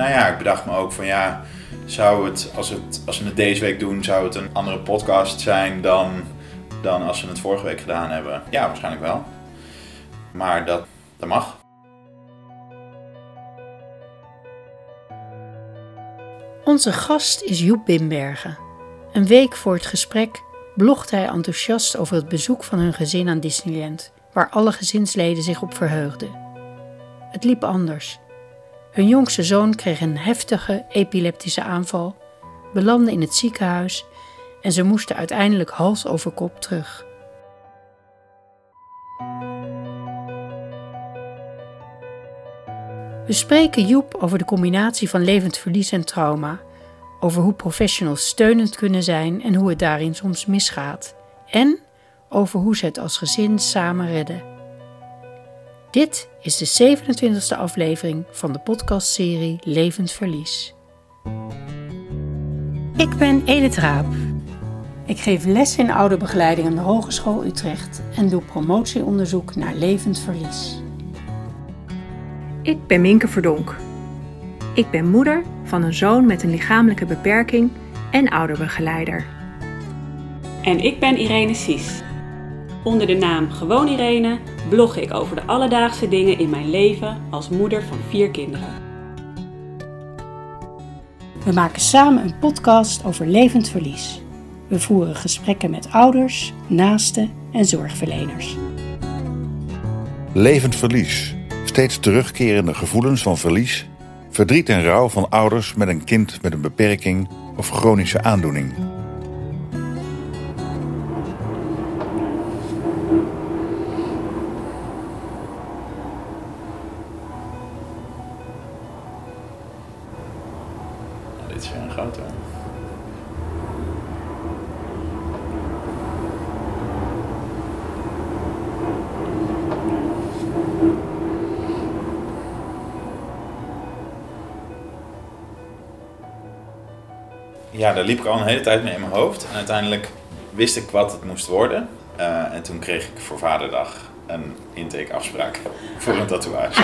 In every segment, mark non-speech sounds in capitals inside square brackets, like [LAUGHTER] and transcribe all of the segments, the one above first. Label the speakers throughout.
Speaker 1: nou ja, ik bedacht me ook van ja, zou het, als, het, als we het deze week doen, zou het een andere podcast zijn dan, dan als we het vorige week gedaan hebben? Ja, waarschijnlijk wel. Maar dat, dat mag.
Speaker 2: Onze gast is Joep Bimbergen. Een week voor het gesprek blogt hij enthousiast over het bezoek van hun gezin aan Disneyland, waar alle gezinsleden zich op verheugden. Het liep anders. Hun jongste zoon kreeg een heftige epileptische aanval, belandde in het ziekenhuis en ze moesten uiteindelijk hals over kop terug. We spreken Joep over de combinatie van levend verlies en trauma, over hoe professionals steunend kunnen zijn en hoe het daarin soms misgaat, en over hoe ze het als gezin samen redden. Dit is de 27e aflevering van de podcastserie Levend Verlies. Ik ben Edith Raap. Ik geef les in ouderbegeleiding aan de Hogeschool Utrecht en doe promotieonderzoek naar levend verlies.
Speaker 3: Ik ben Minke Verdonk. Ik ben moeder van een zoon met een lichamelijke beperking en ouderbegeleider.
Speaker 4: En ik ben Irene Sies. Onder de naam Gewoon Irene blog ik over de alledaagse dingen in mijn leven als moeder van vier kinderen.
Speaker 2: We maken samen een podcast over levend verlies. We voeren gesprekken met ouders, naasten en zorgverleners.
Speaker 5: Levend verlies. Steeds terugkerende gevoelens van verlies, verdriet en rouw van ouders met een kind met een beperking of chronische aandoening.
Speaker 1: Is een grote. Ja, daar liep ik al een hele tijd mee in mijn hoofd. En uiteindelijk wist ik wat het moest worden. Eh, en toen kreeg ik voor Vaderdag een intakeafspraak voor een tatoeage.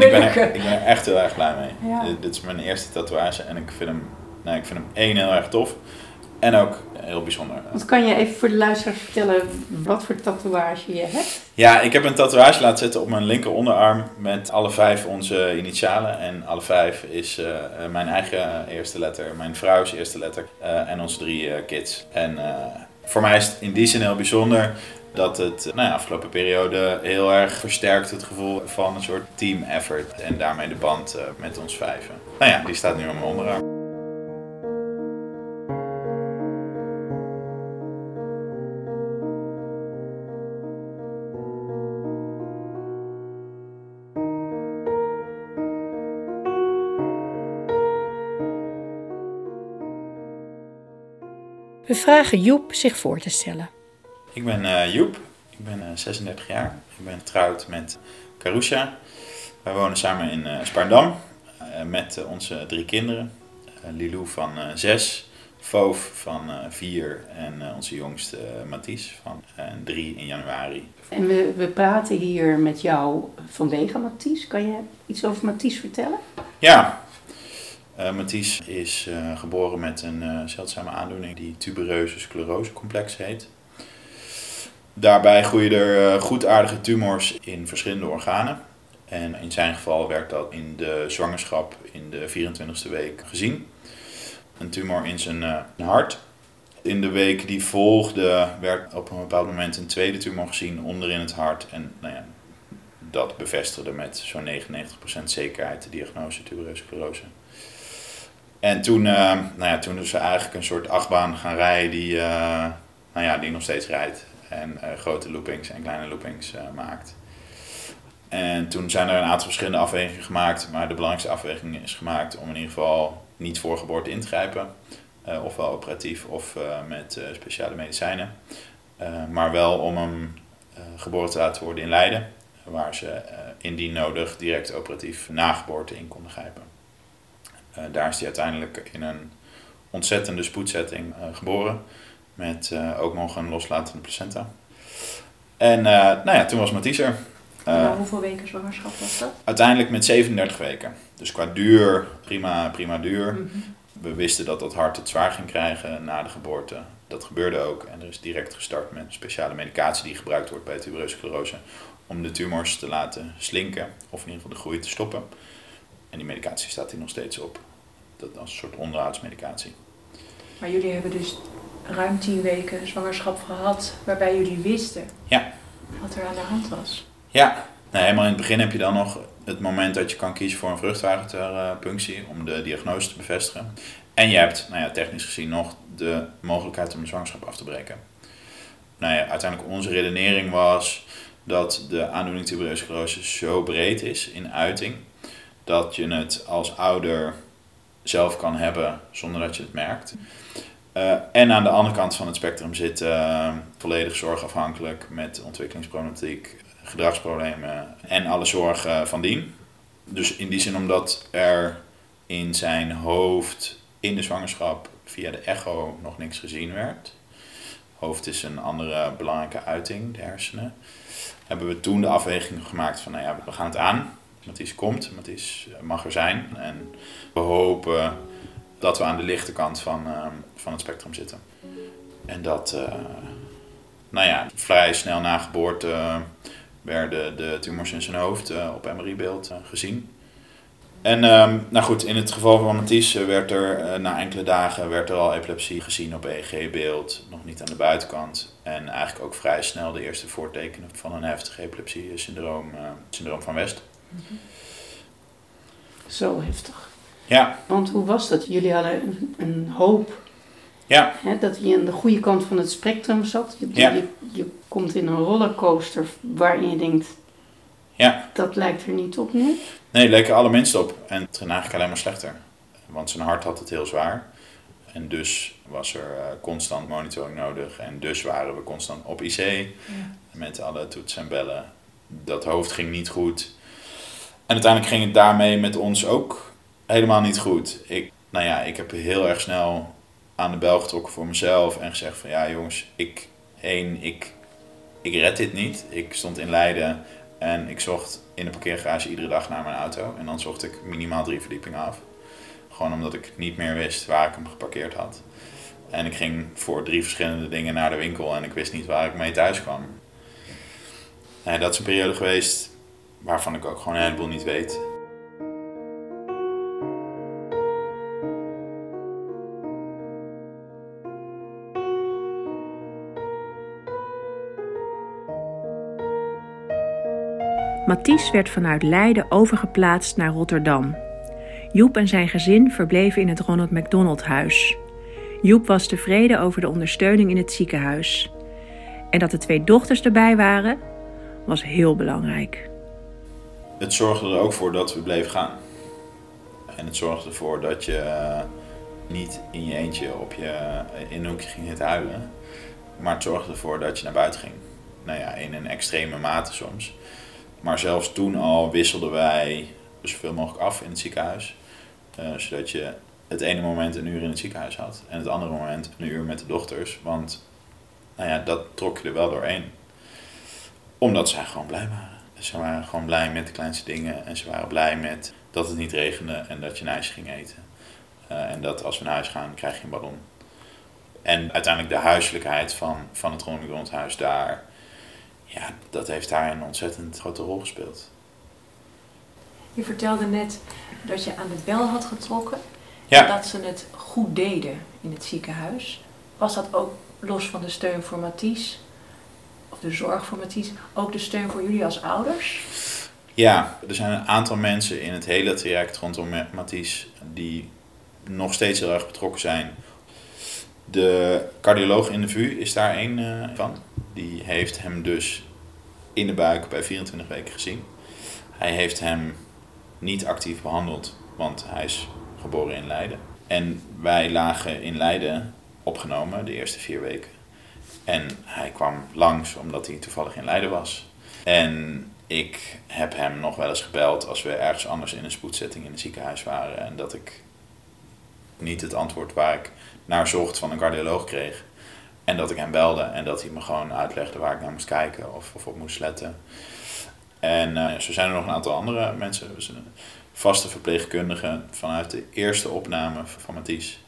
Speaker 1: Ik ben, er, ik ben er echt heel erg blij mee.
Speaker 2: Ja.
Speaker 1: Dit- is mijn eerste tatoeage en ik vind hem, nou, ik vind hem één heel erg tof. En ook heel bijzonder.
Speaker 2: Wat kan je even voor de luisteraars vertellen wat voor tatoeage je hebt?
Speaker 1: Ja, ik heb een tatoeage laten zetten op mijn linker onderarm met alle vijf onze initialen. En alle vijf is eh, eh, mijn eigen eerste letter, mijn vrouw's eerste letter eh, en onze drie eh, kids. En eh, voor mij is het in die zin heel bijzonder dat het eh, nou ja, afgelopen periode heel erg versterkt het gevoel van een soort team effort. En daarmee de band eh, met ons vijven. Nou ja, die staat nu op mijn onderarm.
Speaker 2: We vragen Joep zich voor te stellen.
Speaker 1: Ik ben eh, Joep, ik ben eh, 36 jaar. Ik ben getrouwd met Karusha. Wij wonen samen in eh Spaardam eh, met eh, onze drie kinderen. Eh, Lilou van eh 6, Foof van eh 4 en eh, onze jongste eh, Mathies van 3 in januari.
Speaker 2: En we, we praten hier met jou vanwege Mathies. Kan je iets over Mathies vertellen?
Speaker 1: Ja, eh Mathies is eh, geboren met een eh, zeldzame aandoening die tubereuze sclerosecomplex heet. Daarbij groeien er eh, goedaardige tumors in verschillende organen. En in zijn geval werd dat in de zwangerschap in de 24e week gezien. Een tumor in zijn eh, hart. In de week die volgde werd op een bepaald moment een tweede tumor gezien onderin het hart. En nou ja, dat bevestigde met zo'n 99% zekerheid de diagnose tubereuze sclerose. En toen, eh, nou ja, toen is ze eigenlijk een soort achtbaan gaan rijden die, nou ja, die nog steeds rijdt. En eh, grote loopings en kleine loopings eh, maakt. En toen zijn er een aantal verschillende afwegingen gemaakt. Maar de belangrijkste afweging is gemaakt om in ieder geval niet voor geboorte in te grijpen. eh, ofwel operatief of met speciale medicijnen. Maar wel om hem geboren te laten worden in Leiden. Waar ze indien nodig direct operatief na geboorte in konden grijpen. Daar is hij uiteindelijk in een ontzettende spoedzetting geboren. Met eh, ook nog een loslatende placenta. En eh, nou ja, toen was Mathies er. Eh,
Speaker 3: nou, hoeveel weken zwangerschap was dat?
Speaker 1: uiteindelijk met 37 weken. Dus qua duur, prima, prima duur.
Speaker 3: Mhm.
Speaker 1: We wisten dat dat hart het zwaar ging krijgen na de geboorte. Dat gebeurde ook. En er is direct gestart met speciale medicatie die gebruikt wordt bij tuberose sclerose. Om de tumors te laten slinken. Of in ieder geval de groei te stoppen. En die medicatie staat hier nog steeds op. Dat als een soort onderhoudsmedicatie.
Speaker 3: Maar jullie hebben dus ruim tien weken zwangerschap gehad, waarbij jullie wisten
Speaker 1: Ja.
Speaker 3: wat er aan de hand was.
Speaker 1: Ja, nou, helemaal in het begin heb je dan nog het moment dat je kan kiezen voor een vruchtwaterpunctie om de diagnose te bevestigen. En je hebt, nou ja, technisch gezien nog de mogelijkheid om de zwangerschap af te breken. Nou ja, uiteindelijk onze redenering was dat de aandoening sclerose zo breed is in uiting dat je het als ouder zelf kan hebben zonder dat je het merkt. Eh, en aan de andere kant van het spectrum zit eh, volledig zorgafhankelijk met ontwikkelingsproblematiek, gedragsproblemen en alle zorgen van dien. Dus in die zin omdat er in zijn hoofd in de zwangerschap via de echo nog niks gezien werd. Hoofd is een andere belangrijke uiting, de hersenen. Hebben we toen de afweging gemaakt van, nou ja, we gaan het aan. Mathies komt, Mathies mag er zijn. En we hopen dat we aan de lichte kant van, eh, van het spectrum zitten. En dat, eh, nou ja, vrij snel na geboorte eh, werden de tumors in zijn hoofd eh, op MRI-beeld gezien. En ehm, nou goed, in het geval van Mathies werd er na enkele dagen werd er al epilepsie gezien op EEG-beeld, nog niet aan de buitenkant. En eigenlijk ook vrij snel de eerste voortekenen van een heftig epilepsie-syndroom syndroom van West.
Speaker 2: Zo heftig.
Speaker 1: Ja,
Speaker 2: Want hoe was dat? Jullie hadden een, een hoop
Speaker 1: ja,
Speaker 2: hè, dat je aan de goede kant van het spectrum zat. Je,
Speaker 1: Ja.
Speaker 2: je, je komt in een rollercoaster waarin je denkt,
Speaker 1: ja.
Speaker 2: dat lijkt er niet op nu.
Speaker 1: Nee, leek er allerminst op. En het ging eigenlijk alleen maar slechter. Want zijn hart had het heel zwaar. En dus was er eh, constant monitoring nodig. En dus waren we constant op IC. Met alle toetsen en bellen. Dat hoofd ging niet goed. En uiteindelijk ging het daarmee met ons ook helemaal niet goed. Ik, nou ja, ik heb heel erg snel aan de bel getrokken voor mezelf. En gezegd van ja jongens, ik, één, ik, ik red dit niet. Ik stond in Leiden en ik zocht in de parkeergarage iedere dag naar mijn auto. En dan zocht ik minimaal drie verdiepingen af. Gewoon omdat ik niet meer wist waar ik hem geparkeerd had. En ik ging voor drie verschillende dingen naar de winkel en ik wist niet waar ik mee thuis kwam. Nee, dat is een periode geweest waarvan ik ook gewoon een heleboel niet weet.
Speaker 3: Mathies werd vanuit Leiden overgeplaatst naar Rotterdam. Joep en zijn gezin verbleven in het Ronald McDonald Huis. Joep was tevreden over de ondersteuning in het ziekenhuis. En dat de twee dochters erbij waren, was heel belangrijk.
Speaker 1: Het zorgde er ook voor dat we bleven gaan. En het zorgde ervoor dat je eh, niet in je eentje op je, in een hoekje ging zitten huilen. Maar het zorgde ervoor dat je naar buiten ging. Nou ja, in een extreme mate soms. Maar zelfs toen al wisselden wij zoveel mogelijk af in het ziekenhuis. Eh, zodat je het ene moment een uur in het ziekenhuis had. En het andere moment een uur met de dochters. Want nou ja, dat trok je er wel doorheen. Omdat zij gewoon blij waren. Ze waren gewoon blij met de kleinste dingen. En ze waren blij met dat het niet regende en dat je een ijsje ging eten. Eh, en dat als we naar huis gaan, krijg je een ballon. En uiteindelijk de huiselijkheid van, van het Ronald McDonald huis daar. Ja, dat heeft daar een ontzettend grote rol gespeeld.
Speaker 3: Je vertelde net dat je aan de bel had getrokken
Speaker 1: Ja.
Speaker 3: en dat ze het goed deden in het ziekenhuis. Was dat ook los van de steun voor Mathies, of de zorg voor Mathies, ook de steun voor jullie als ouders?
Speaker 1: Ja, er zijn een aantal mensen in het hele traject rondom Ma- Mathies die nog steeds heel erg betrokken zijn. De cardioloog in de VU is daar één eh, van. Die heeft hem dus in de buik bij 24 weken gezien. Hij heeft hem niet actief behandeld, want hij is geboren in Leiden. En wij lagen in Leiden opgenomen de eerste vier weken. En hij kwam langs omdat hij toevallig in Leiden was. En ik heb hem nog wel eens gebeld als we ergens anders in een spoedzetting in het ziekenhuis waren. En dat ik niet het antwoord waar ik naar zocht van een cardioloog kreeg. En dat ik hem belde en dat hij me gewoon uitlegde waar ik naar moest kijken of, of op moest letten. En uh, zo zijn er nog een aantal andere mensen. Dus een vaste verpleegkundige vanuit de eerste opname van Mathies.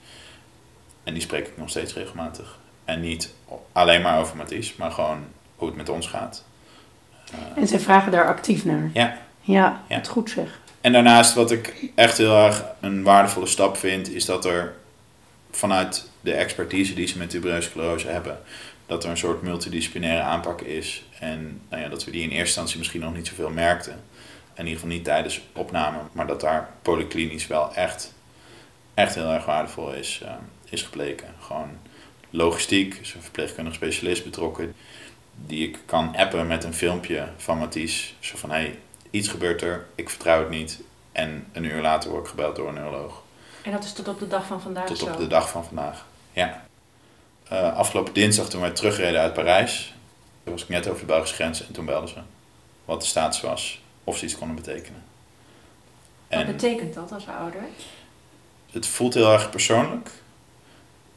Speaker 1: En die spreek ik nog steeds regelmatig. En niet alleen maar over Mathies, maar gewoon hoe het met ons gaat.
Speaker 2: Uh, en ze vragen daar actief naar.
Speaker 1: Ja.
Speaker 2: Ja, ja. het goed zeg.
Speaker 1: En daarnaast wat ik echt heel erg een waardevolle stap vind, is dat er vanuit de expertise die ze met tuberose sclerose hebben, dat er een soort multidisciplinaire aanpak is. En nou ja, dat we die in eerste instantie misschien nog niet zoveel merkten. In ieder geval niet tijdens opname, maar dat daar polyklinisch wel echt, echt heel erg waardevol is, uh, is gebleken. Gewoon logistiek, is een verpleegkundig specialist betrokken, die ik kan appen met een filmpje van Mathies. Zo van, hé, hey, iets gebeurt er, ik vertrouw het niet. En een uur later word ik gebeld door een neuroloog.
Speaker 3: En dat is tot op de dag van vandaag
Speaker 1: Tot
Speaker 3: zo?
Speaker 1: op de dag van vandaag, ja. Uh, afgelopen dinsdag toen wij terugreden uit Parijs, toen was ik net over de Belgische grens en toen belden ze wat de status was, of ze iets konden betekenen.
Speaker 3: En wat betekent dat als ouder?
Speaker 1: Het voelt heel erg persoonlijk,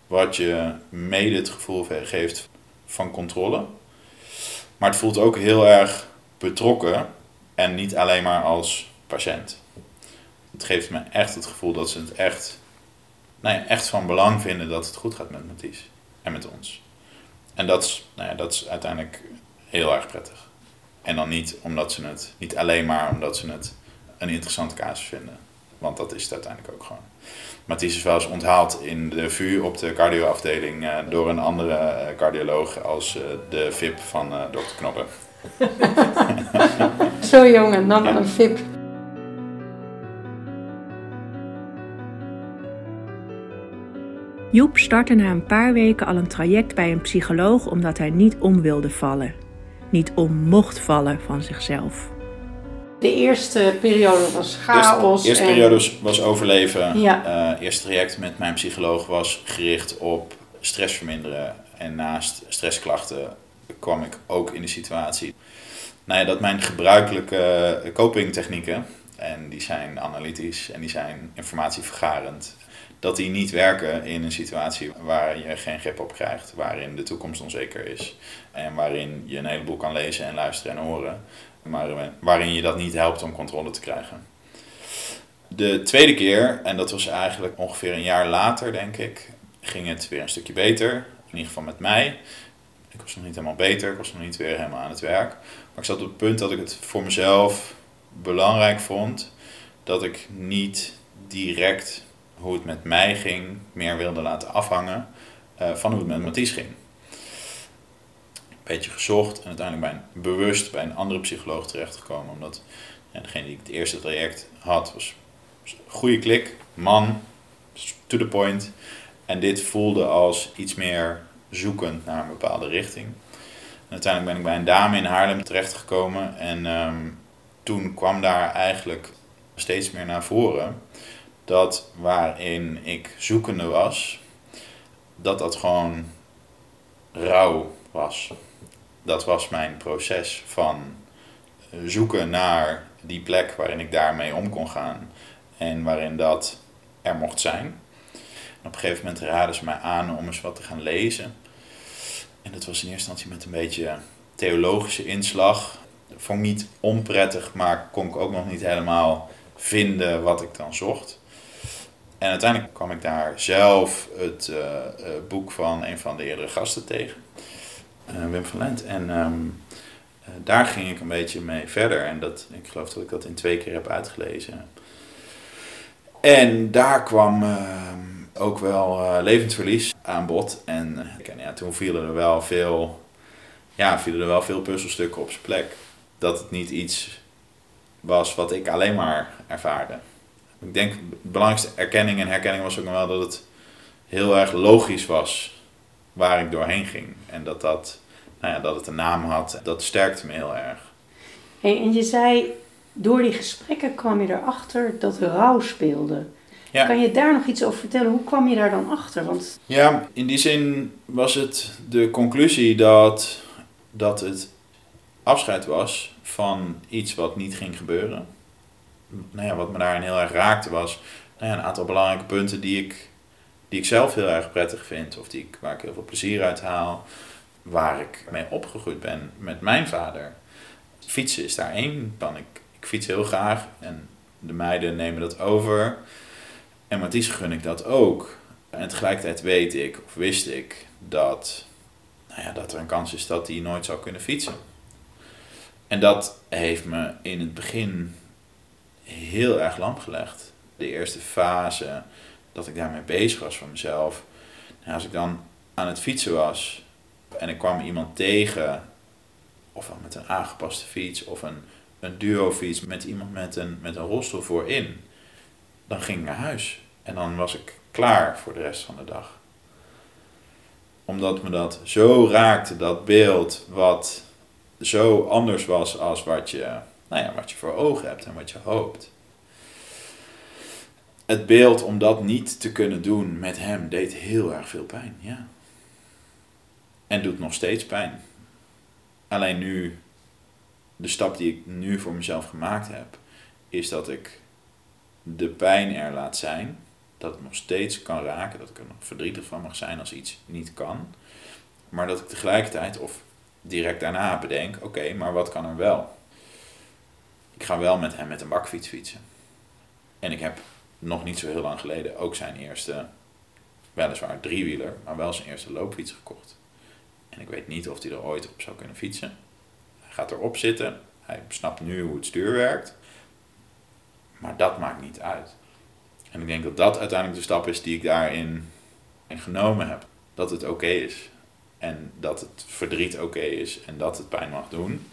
Speaker 1: wat je mede het gevoel geeft van controle. Maar het voelt ook heel erg betrokken en niet alleen maar als patiënt. Het geeft me echt het gevoel dat ze het echt, nou ja, echt van belang vinden dat het goed gaat met Mathies en met ons. En dat is, nou ja, dat is uiteindelijk heel erg prettig. En dan niet omdat ze het, niet alleen maar omdat ze het een interessante casus vinden. Want dat is het uiteindelijk ook gewoon. Mathies is wel eens onthaald in de VU op de cardioafdeling uh, door een andere uh, cardioloog als uh, de VIP van dokter Knoppen. [LAUGHS]
Speaker 2: Zo jong en dan een VIP.
Speaker 3: Joep startte na een paar weken al een traject bij een psycholoog omdat hij niet om wilde vallen. Niet om mocht vallen van zichzelf.
Speaker 2: De eerste periode was chaos.
Speaker 1: De eerste, en... periode was overleven. Ja. Uh, eerste traject met mijn psycholoog was gericht op stress verminderen. En naast stressklachten kwam ik ook in de situatie nou ja, dat mijn gebruikelijke copingtechnieken, en die zijn analytisch en die zijn informatievergarend, dat die niet werken in een situatie waar je geen grip op krijgt, waarin de toekomst onzeker is en waarin je een heleboel kan lezen en luisteren en horen, maar waarin je dat niet helpt om controle te krijgen. De tweede keer, en dat was eigenlijk ongeveer een jaar later, denk ik, ging het weer een stukje beter. In ieder geval met mij. Ik was nog niet helemaal beter, ik was nog niet weer helemaal aan het werk. Maar ik zat op het punt dat ik het voor mezelf belangrijk vond dat ik niet direct hoe het met mij ging meer wilde laten afhangen uh, van hoe het met Mathies ging. Een beetje gezocht en uiteindelijk bij een, bewust bij een andere psycholoog terechtgekomen. Omdat ja, degene die ik het eerste traject had was, een goede klik, man, to the point. En dit voelde als iets meer zoekend naar een bepaalde richting. Uiteindelijk ben ik bij een dame in Haarlem terechtgekomen en um, toen kwam daar eigenlijk steeds meer naar voren dat waarin ik zoekende was, dat dat gewoon rouw was. Dat was mijn proces van zoeken naar die plek waarin ik daarmee om kon gaan en waarin dat er mocht zijn. Op een gegeven moment raadden ze mij aan om eens wat te gaan lezen. En dat was in eerste instantie met een beetje theologische inslag. Vond ik niet onprettig, maar kon ik ook nog niet helemaal vinden wat ik dan zocht. En uiteindelijk kwam ik daar zelf het uh, uh, boek van een van de eerdere gasten tegen, uh, Wim van Lent. En um, daar ging ik een beetje mee verder. En dat, ik geloof dat ik dat in twee keer heb uitgelezen. En daar kwam ehm, ook wel levensverlies aan bod. En, en ja, toen vielen er wel veel, ja, vielen er wel veel puzzelstukken op zijn plek. Dat het niet iets was wat ik alleen maar ervaarde. Ik denk de belangrijkste erkenning en herkenning was ook nog wel dat het heel erg logisch was waar ik doorheen ging. En dat, dat, nou ja, dat het een naam had, dat sterkte me heel erg.
Speaker 2: Hey, en je zei, door die gesprekken kwam je erachter dat rouw speelde. Ja. Kan je daar nog iets over vertellen? Hoe kwam je daar dan achter? Want...
Speaker 1: Ja, in die zin was het de conclusie dat, dat het afscheid was van iets wat niet ging gebeuren nou ja, wat me daarin heel erg raakte was nou een aantal belangrijke punten die ik, die ik zelf heel erg prettig vind. Of die ik, waar ik heel veel plezier uit haal. Waar ik mee opgegroeid ben met mijn vader. Fietsen is daar één van. Ik, ik fiets heel graag en de meiden nemen dat over. En Mathies gun ik dat ook. En tegelijkertijd weet ik, of wist ik, dat, nou ja, dat er een kans is dat hij nooit zou kunnen fietsen. En dat heeft me in het begin heel erg lamp gelegd. De eerste fase dat ik daarmee bezig was voor mezelf. Als ik dan aan het fietsen was en ik kwam iemand tegen, of met een aangepaste fiets of een, een duo-fiets met iemand met een, met een rolstoel voorin, dan ging ik naar huis. En dan was ik klaar voor de rest van de dag. Omdat me dat zo raakte, dat beeld, wat zo anders was als wat je, nou ja, wat je voor ogen hebt en wat je hoopt. Het beeld om dat niet te kunnen doen met hem deed heel erg veel pijn, ja. En doet nog steeds pijn. Alleen nu, de stap die ik nu voor mezelf gemaakt heb, is dat ik de pijn er laat zijn. Dat het nog steeds kan raken, dat ik er nog verdrietig van mag zijn als iets niet kan. Maar dat ik tegelijkertijd, of direct daarna bedenk, oké, maar wat kan er wel? Ik ga wel met hem met een bakfiets fietsen. En ik heb nog niet zo heel lang geleden ook zijn eerste, weliswaar driewieler, maar wel zijn eerste loopfiets gekocht. En ik weet niet of hij er ooit op zou kunnen fietsen. Hij gaat erop zitten, hij snapt nu hoe het stuur werkt, maar dat maakt niet uit. En ik denk dat dat uiteindelijk de stap is die ik daarin in genomen heb. Dat het oké is. En dat het verdriet oké is en dat het pijn mag doen.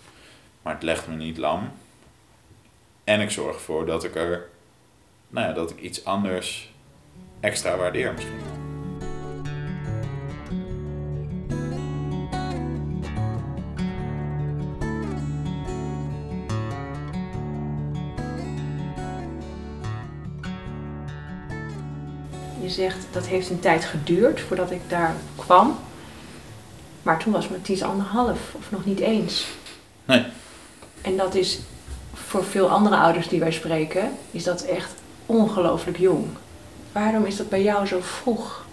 Speaker 1: Maar het legt me niet lam. En ik zorg ervoor dat ik er, nou ja, dat ik iets anders extra waardeer misschien.
Speaker 3: Je zegt dat heeft een tijd geduurd voordat ik daar kwam. Maar toen was Mathies anderhalf of nog niet eens.
Speaker 1: Nee.
Speaker 3: En dat is voor veel andere ouders die wij spreken, is dat echt ongelooflijk jong. Waarom is dat bij jou zo vroeg?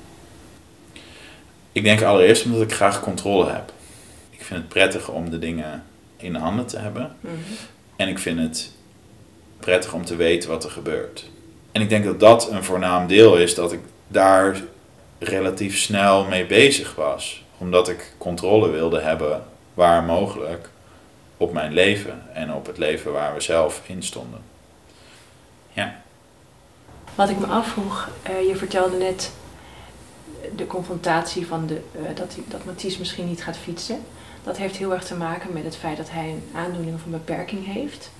Speaker 1: Ik denk allereerst omdat ik graag controle heb. Ik vind het prettig om de dingen in handen te hebben. En ik vind het prettig om te weten wat er gebeurt. En ik denk dat dat een voornaam deel is dat ik daar relatief snel mee bezig was. Omdat ik controle wilde hebben waar mogelijk op mijn leven en op het leven waar we zelf in stonden. Ja.
Speaker 3: Wat ik me afvroeg, eh, je vertelde net de confrontatie van de, eh, dat, dat Mathies misschien niet gaat fietsen. Dat heeft heel erg te maken met het feit dat hij een aandoening of een beperking heeft.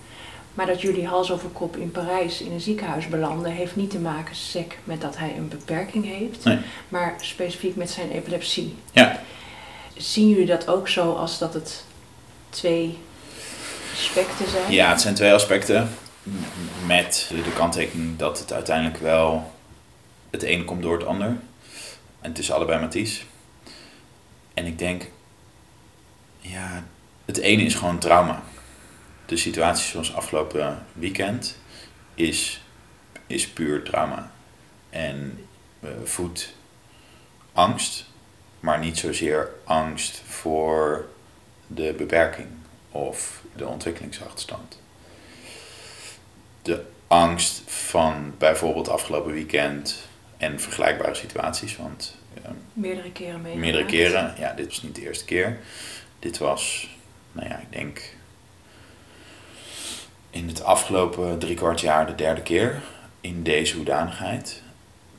Speaker 3: Maar dat jullie hals over kop in Parijs in een ziekenhuis belanden, heeft niet te maken sec met dat hij een beperking heeft,
Speaker 1: Nee.
Speaker 3: maar specifiek met zijn epilepsie.
Speaker 1: Ja.
Speaker 3: Zien jullie dat ook zo als dat het twee aspecten zijn?
Speaker 1: ja, het zijn twee aspecten. Met de kanttekening dat het uiteindelijk wel het een komt door het ander. En het is allebei Mathies. En ik denk, ja, het ene is gewoon trauma. De situatie zoals afgelopen weekend is, is puur trauma. En eh, voedt angst, maar niet zozeer angst voor de beperking of de ontwikkelingsachterstand. De angst van bijvoorbeeld afgelopen weekend en vergelijkbare situaties, want eh,
Speaker 3: Meerdere keren mee.
Speaker 1: meerdere keren, ja, dit was niet de eerste keer. Dit was, nou ja, ik denk in het afgelopen drie kwart jaar de derde keer in deze hoedanigheid.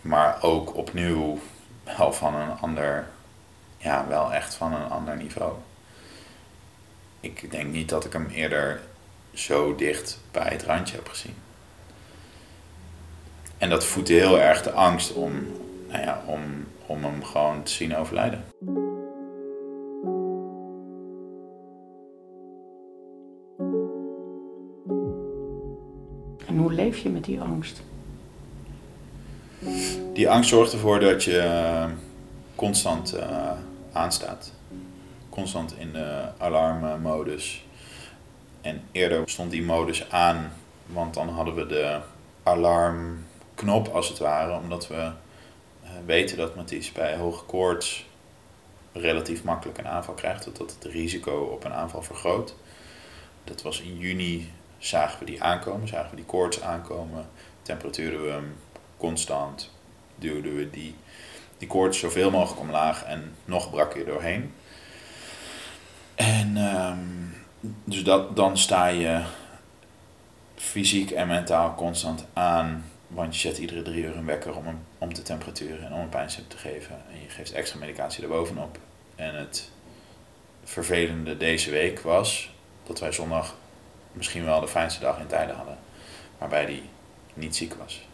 Speaker 1: Maar ook opnieuw wel van een ander, ja, wel echt van een ander niveau. Ik denk niet dat ik hem eerder zo dicht bij het randje heb gezien. En dat voedt heel erg de angst om, nou ja, om, om hem gewoon te zien overlijden.
Speaker 3: En hoe leef je met die angst?
Speaker 1: Die angst zorgt ervoor dat je constant eh, aanstaat. Constant in de alarmmodus. En eerder stond die modus aan, want dan hadden we de alarmknop als het ware, omdat we eh, weten dat Mathies bij hoge koorts relatief makkelijk een aanval krijgt, dat het risico op een aanval vergroot. dat was in juni, zagen we die aankomen, zagen we die koorts aankomen. Temperatuurden we hem constant, duwden we die, die koorts zoveel mogelijk omlaag en nog brak je doorheen. En ehm, dus dat, dan sta je fysiek en mentaal constant aan. Want je zet iedere drie uur een wekker om, om de temperatuur en om een pijnstillend te geven. En je geeft extra medicatie erbovenop. En het vervelende deze week was dat wij zondag misschien wel de fijnste dag in tijden hadden. Waarbij hij niet ziek was.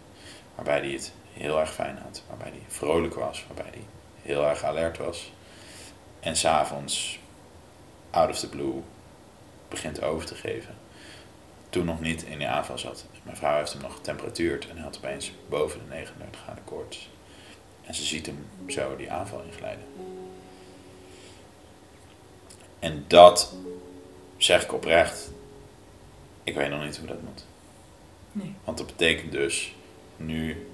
Speaker 1: Waarbij hij het heel erg fijn had. Waarbij hij vrolijk was. Waarbij hij heel erg alert was. En s'avonds, out of the blue, begint over te geven. Toen nog niet in die aanval zat. Mijn vrouw heeft hem nog getemperatuurd en hij had opeens boven de 39 graden koorts. En ze ziet hem zo die aanval inglijden. En dat zeg ik oprecht. Ik weet nog niet hoe dat moet.
Speaker 3: Nee.
Speaker 1: Want dat betekent dus nu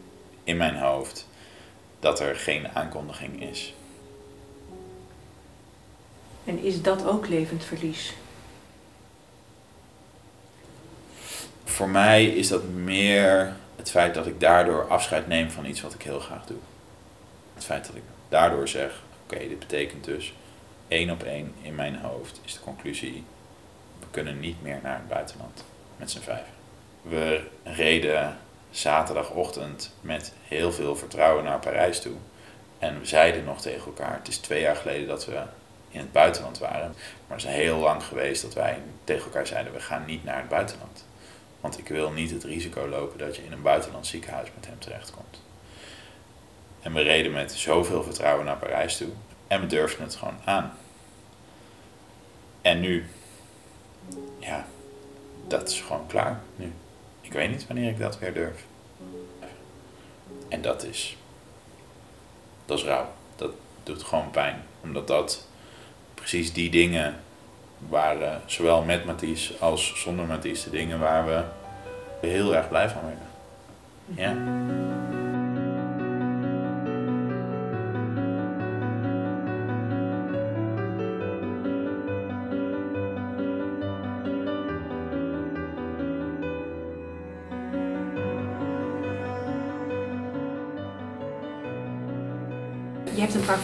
Speaker 1: in mijn hoofd dat er geen aankondiging is.
Speaker 3: En is dat ook levend verlies?
Speaker 1: Voor mij is dat meer het feit dat ik daardoor afscheid neem van iets wat ik heel graag doe. Het feit dat ik daardoor zeg, oké, dit betekent dus één op één in mijn hoofd is de conclusie, we kunnen niet meer naar het buitenland met z'n vijf. We reden zaterdagochtend met heel veel vertrouwen naar Parijs toe. En we zeiden nog tegen elkaar, het is twee jaar geleden dat we in het buitenland waren. Maar het is heel lang geweest dat wij tegen elkaar zeiden, we gaan niet naar het buitenland. Want ik wil niet het risico lopen dat je in een buitenlands ziekenhuis met hem terechtkomt. En we reden met zoveel vertrouwen naar Parijs toe. En we durfden het gewoon aan. En nu, ja, dat is gewoon klaar nu. Ik weet niet wanneer ik dat weer durf. En dat is, dat is rauw. Dat doet gewoon pijn. Omdat dat precies die dingen waren, zowel met Mathies als zonder Mathies, de dingen waar we heel erg blij van werden. Ja.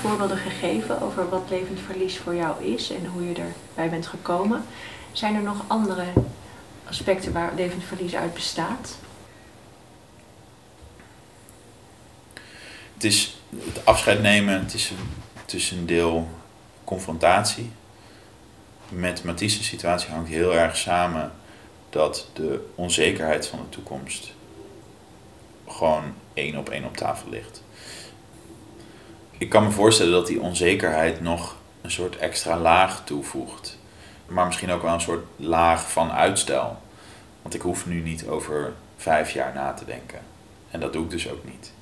Speaker 3: Voorbeelden gegeven over wat levend verlies voor jou is en hoe je erbij bent gekomen. Zijn er nog andere aspecten waar levend verlies uit bestaat?
Speaker 1: Het is het afscheid nemen, het is, is een deel confrontatie. Met Mathies' situatie hangt heel erg samen dat de onzekerheid van de toekomst gewoon één op één op tafel ligt. Ik kan me voorstellen dat die onzekerheid nog een soort extra laag toevoegt. Maar misschien ook wel een soort laag van uitstel. Want ik hoef nu niet over vijf jaar na te denken. En dat doe ik dus ook niet.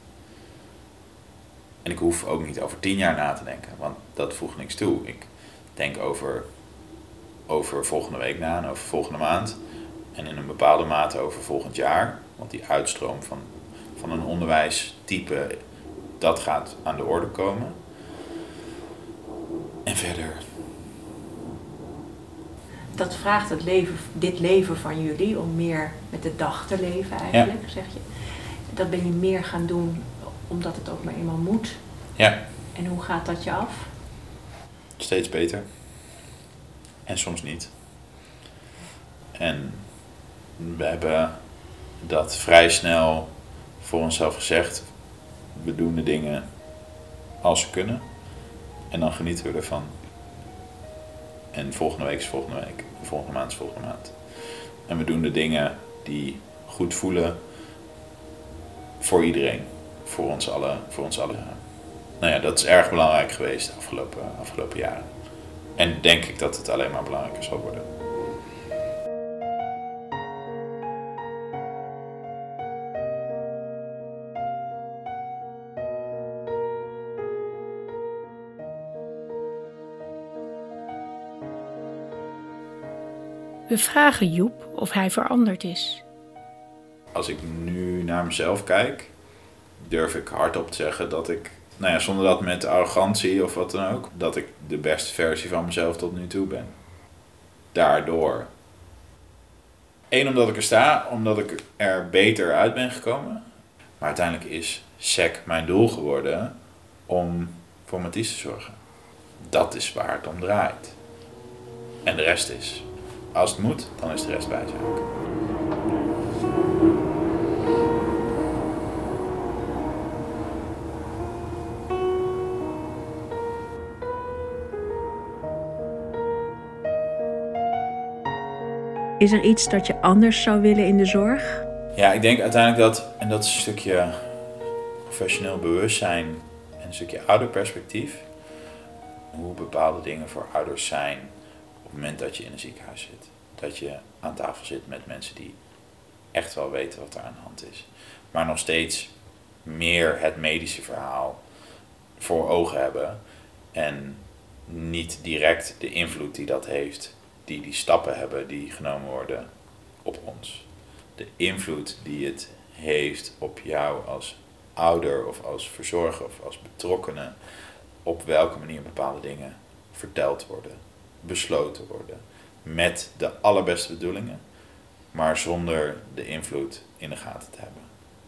Speaker 1: En ik hoef ook niet over tien jaar na te denken, want dat voegt niks toe. Ik denk over, over volgende week na en over volgende maand. En in een bepaalde mate over volgend jaar. Want die uitstroom van, van een onderwijstype, dat gaat aan de orde komen. En verder,
Speaker 3: Dat vraagt het leven, dit leven van jullie om meer met de dag te leven eigenlijk, zeg je. Dat ben je meer gaan doen omdat het ook maar eenmaal moet.
Speaker 1: ja,
Speaker 3: En hoe gaat dat je af?
Speaker 1: steeds beter. En soms niet. En we hebben dat vrij snel voor onszelf gezegd. We doen de dingen als ze kunnen. En dan genieten we ervan. En volgende week is volgende week. Volgende maand is volgende maand. En we doen de dingen die goed voelen voor iedereen. Voor ons allen. Voor ons allen. Nou ja, dat is erg belangrijk geweest de afgelopen, afgelopen jaren. En denk ik dat het alleen maar belangrijker zal worden.
Speaker 2: We vragen Joep of hij veranderd is.
Speaker 1: Als ik nu naar mezelf kijk, durf ik hardop te zeggen dat ik, nou ja, zonder dat met arrogantie of wat dan ook, dat ik de beste versie van mezelf tot nu toe ben. Daardoor Eén, omdat ik er sta, omdat ik er beter uit ben gekomen. Maar uiteindelijk is SEC mijn doel geworden om voor Mathies te zorgen. Dat is waar het om draait. En de rest is, als het moet, dan is de rest bijzaak.
Speaker 3: Is er iets dat je anders zou willen in de zorg?
Speaker 1: Ja, ik denk uiteindelijk dat, en dat is een stukje professioneel bewustzijn en een stukje ouderperspectief, hoe bepaalde dingen voor ouders zijn het moment dat je in een ziekenhuis zit. Dat je aan tafel zit met mensen die echt wel weten wat er aan de hand is. Maar nog steeds meer het medische verhaal voor ogen hebben en niet direct de invloed die dat heeft, die die stappen hebben die genomen worden op ons. De invloed die het heeft op jou als ouder of als verzorger of als betrokkenen, op welke manier bepaalde dingen verteld worden, besloten worden, met de allerbeste bedoelingen, maar zonder de invloed in de gaten te hebben.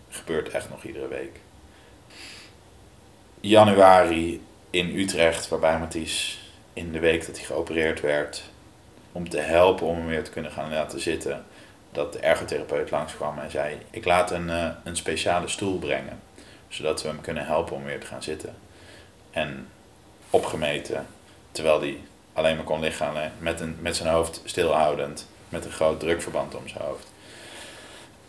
Speaker 1: Gebeurt echt nog iedere week. Januari in Utrecht, waarbij Mathies in de week dat hij geopereerd werd, om te helpen om hem weer te kunnen gaan laten zitten, dat de ergotherapeut langskwam en zei: Ik laat een, uh, een speciale stoel brengen, zodat we hem kunnen helpen om weer te gaan zitten. En opgemeten, terwijl hij alleen maar kon liggen, met, een, met zijn hoofd stilhoudend, met een groot drukverband om zijn hoofd.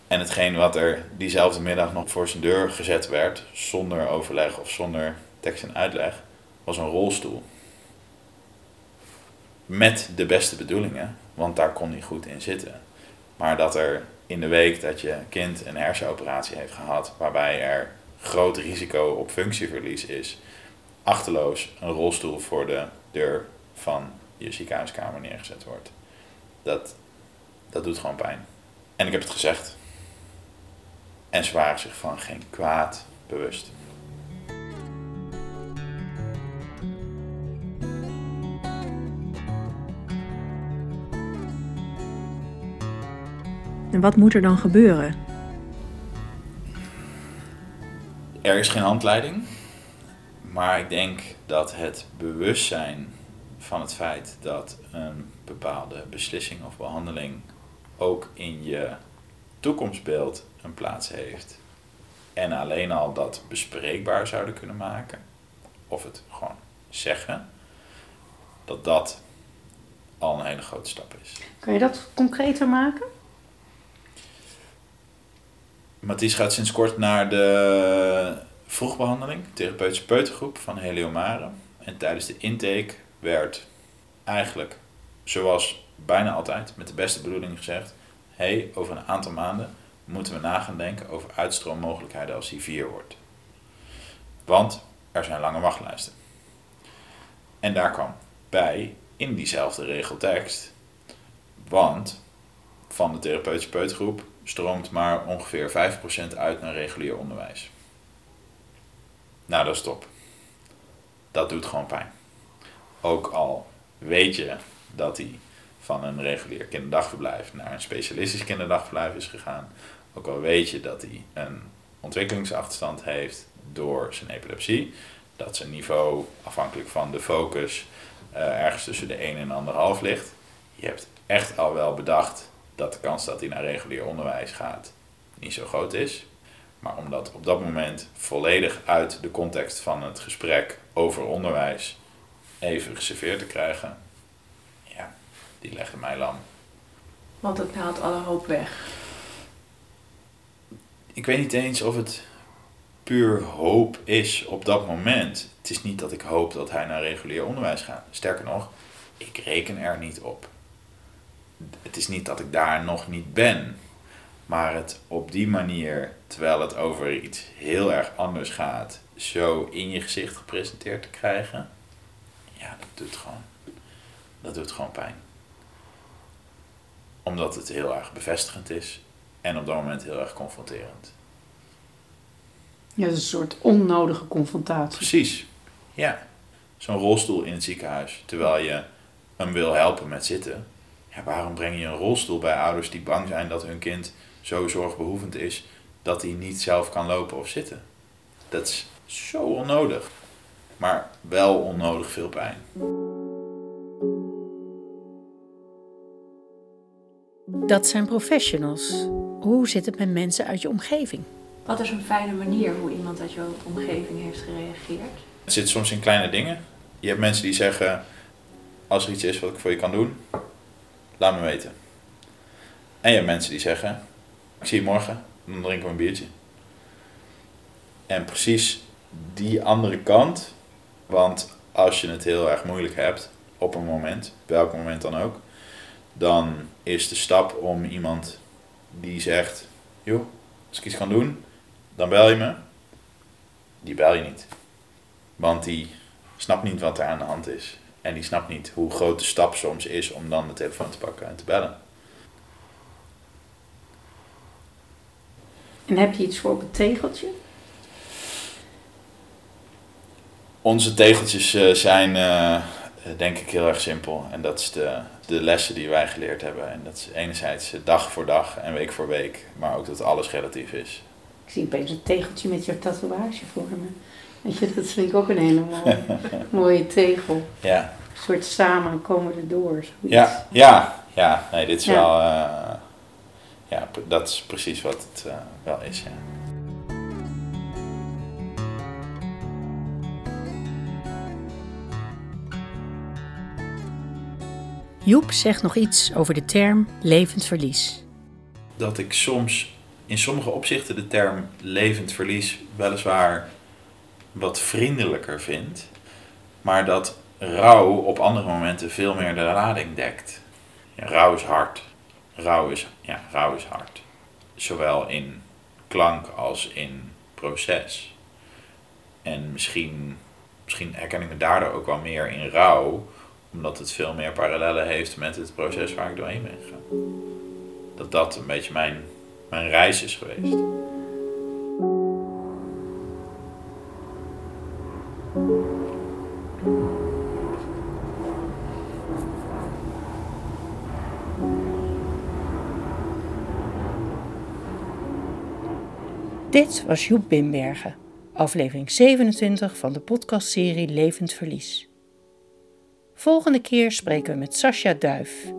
Speaker 1: En hetgeen wat er diezelfde middag nog voor zijn deur gezet werd, zonder overleg of zonder tekst en uitleg, was een rolstoel. Met de beste bedoelingen, want daar kon hij goed in zitten. Maar dat er in de week dat je kind een hersenoperatie heeft gehad, waarbij er groot risico op functieverlies is, achterloos een rolstoel voor de deur van je ziekenhuiskamer neergezet wordt. Dat, dat doet gewoon pijn. En ik heb het gezegd. En ze waren zich van geen kwaad bewust.
Speaker 3: En wat moet er dan gebeuren?
Speaker 1: Er is geen handleiding. Maar ik denk dat het bewustzijn van het feit dat een bepaalde beslissing of behandeling ook in je toekomstbeeld een plaats heeft. En alleen al dat bespreekbaar zouden kunnen maken, of het gewoon zeggen, dat dat al een hele grote stap is.
Speaker 2: Kan je dat concreter maken?
Speaker 1: Mathies gaat sinds kort naar de vroegbehandeling, therapeutische peutergroep van Heliomare. En tijdens de intake werd eigenlijk, zoals bijna altijd, met de beste bedoeling gezegd: hey, over een aantal maanden moeten we na gaan denken over uitstroommogelijkheden als hij 4 wordt. Want er zijn lange wachtlijsten. En daar kwam bij in diezelfde regeltekst. Want van de therapeutische peutergroep stroomt maar ongeveer 5% uit naar regulier onderwijs. Nou, dat is top. Dat doet gewoon pijn. Ook al weet je dat hij van een regulier kinderdagverblijf naar een specialistisch kinderdagverblijf is gegaan. Ook al weet je dat hij een ontwikkelingsachterstand heeft door zijn epilepsie. Dat zijn niveau, afhankelijk van de focus, uh, ergens tussen de 1 en 1,5 ligt. Je hebt echt al wel bedacht dat de kans dat hij naar regulier onderwijs gaat niet zo groot is. Maar om dat op dat moment volledig uit de context van het gesprek over onderwijs even geserveerd te krijgen, ja, die legde mij lam.
Speaker 4: Want het haalt alle hoop weg.
Speaker 1: Ik weet niet eens of het puur hoop is op dat moment. Het is niet dat ik hoop dat hij naar regulier onderwijs gaat. Sterker nog, ik reken er niet op. Het is niet dat ik daar nog niet ben. Maar het op die manier, terwijl het over iets heel erg anders gaat, zo in je gezicht gepresenteerd te krijgen, ja, dat doet gewoon, dat doet gewoon pijn. Omdat het heel erg bevestigend is en op dat moment heel erg confronterend.
Speaker 2: Ja, het is een soort onnodige confrontatie.
Speaker 1: Precies, ja. Zo'n rolstoel in het ziekenhuis, terwijl je hem wil helpen met zitten, Ja, waarom breng je een rolstoel bij ouders die bang zijn dat hun kind zo zorgbehoevend is dat hij niet zelf kan lopen of zitten? Dat is zo onnodig. Maar wel onnodig veel pijn.
Speaker 2: Dat zijn professionals. Hoe zit het met mensen uit je omgeving?
Speaker 3: Wat is een fijne manier hoe iemand uit jouw omgeving heeft gereageerd?
Speaker 1: Het zit soms in kleine dingen. Je hebt mensen die zeggen: Als er iets is wat ik voor je kan doen, laat me weten. En je hebt mensen die zeggen: Ik zie je morgen, dan drinken we een biertje. En precies die andere kant, want als je het heel erg moeilijk hebt op een moment, welk moment dan ook, dan is de stap om iemand die zegt: Joh, als ik iets kan doen, dan bel je me. Die bel je niet. Want die snapt niet wat er aan de hand is. En die snapt niet hoe groot de stap soms is om dan de telefoon te pakken en te bellen.
Speaker 2: En heb je iets voor op het tegeltje?
Speaker 1: Onze tegeltjes uh, zijn uh, denk ik heel erg simpel. En dat is de, de lessen die wij geleerd hebben. En dat is enerzijds dag voor dag en week voor week. Maar ook dat alles relatief is.
Speaker 2: Ik zie opeens een tegeltje met jouw tatoeage voor me. Weet je, dat vind ik ook een hele mooie, [LAUGHS] mooie tegel.
Speaker 1: Ja.
Speaker 2: Een soort samen komen we door. Zoiets.
Speaker 1: Ja, ja, ja. Nee, dit is ja. wel... Uh, ja, dat is precies wat het uh, wel is, ja.
Speaker 2: Joep zegt nog iets over de term levend verlies.
Speaker 1: Dat ik soms in sommige opzichten de term levend verlies weliswaar wat vriendelijker vind, maar dat rouw op andere momenten veel meer de lading dekt. Ja, rouw is hard. Rouw is, ja, rouw is hard. Zowel in klank als in proces. En misschien, misschien herken ik me daardoor ook wel meer in rouw, omdat het veel meer parallellen heeft met het proces waar ik doorheen ben gegaan. Dat dat een beetje mijn, mijn reis is geweest.
Speaker 2: Dit was Joep Bimbergen, aflevering 27 van de podcastserie Levend Verlies. Volgende keer spreken we met Sascha Duif,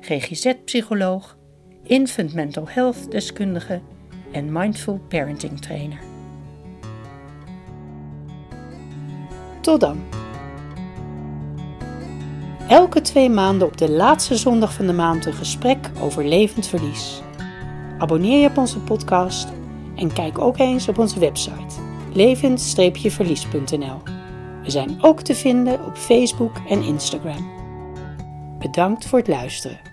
Speaker 2: GGZ-psycholoog, infant mental health deskundige en mindful parenting trainer. Tot dan! Elke twee maanden op de laatste zondag van de maand een gesprek over levend verlies. Abonneer je op onze podcast en kijk ook eens op onze website levend-verlies.nl. We zijn ook te vinden op Facebook en Instagram. Bedankt voor het luisteren.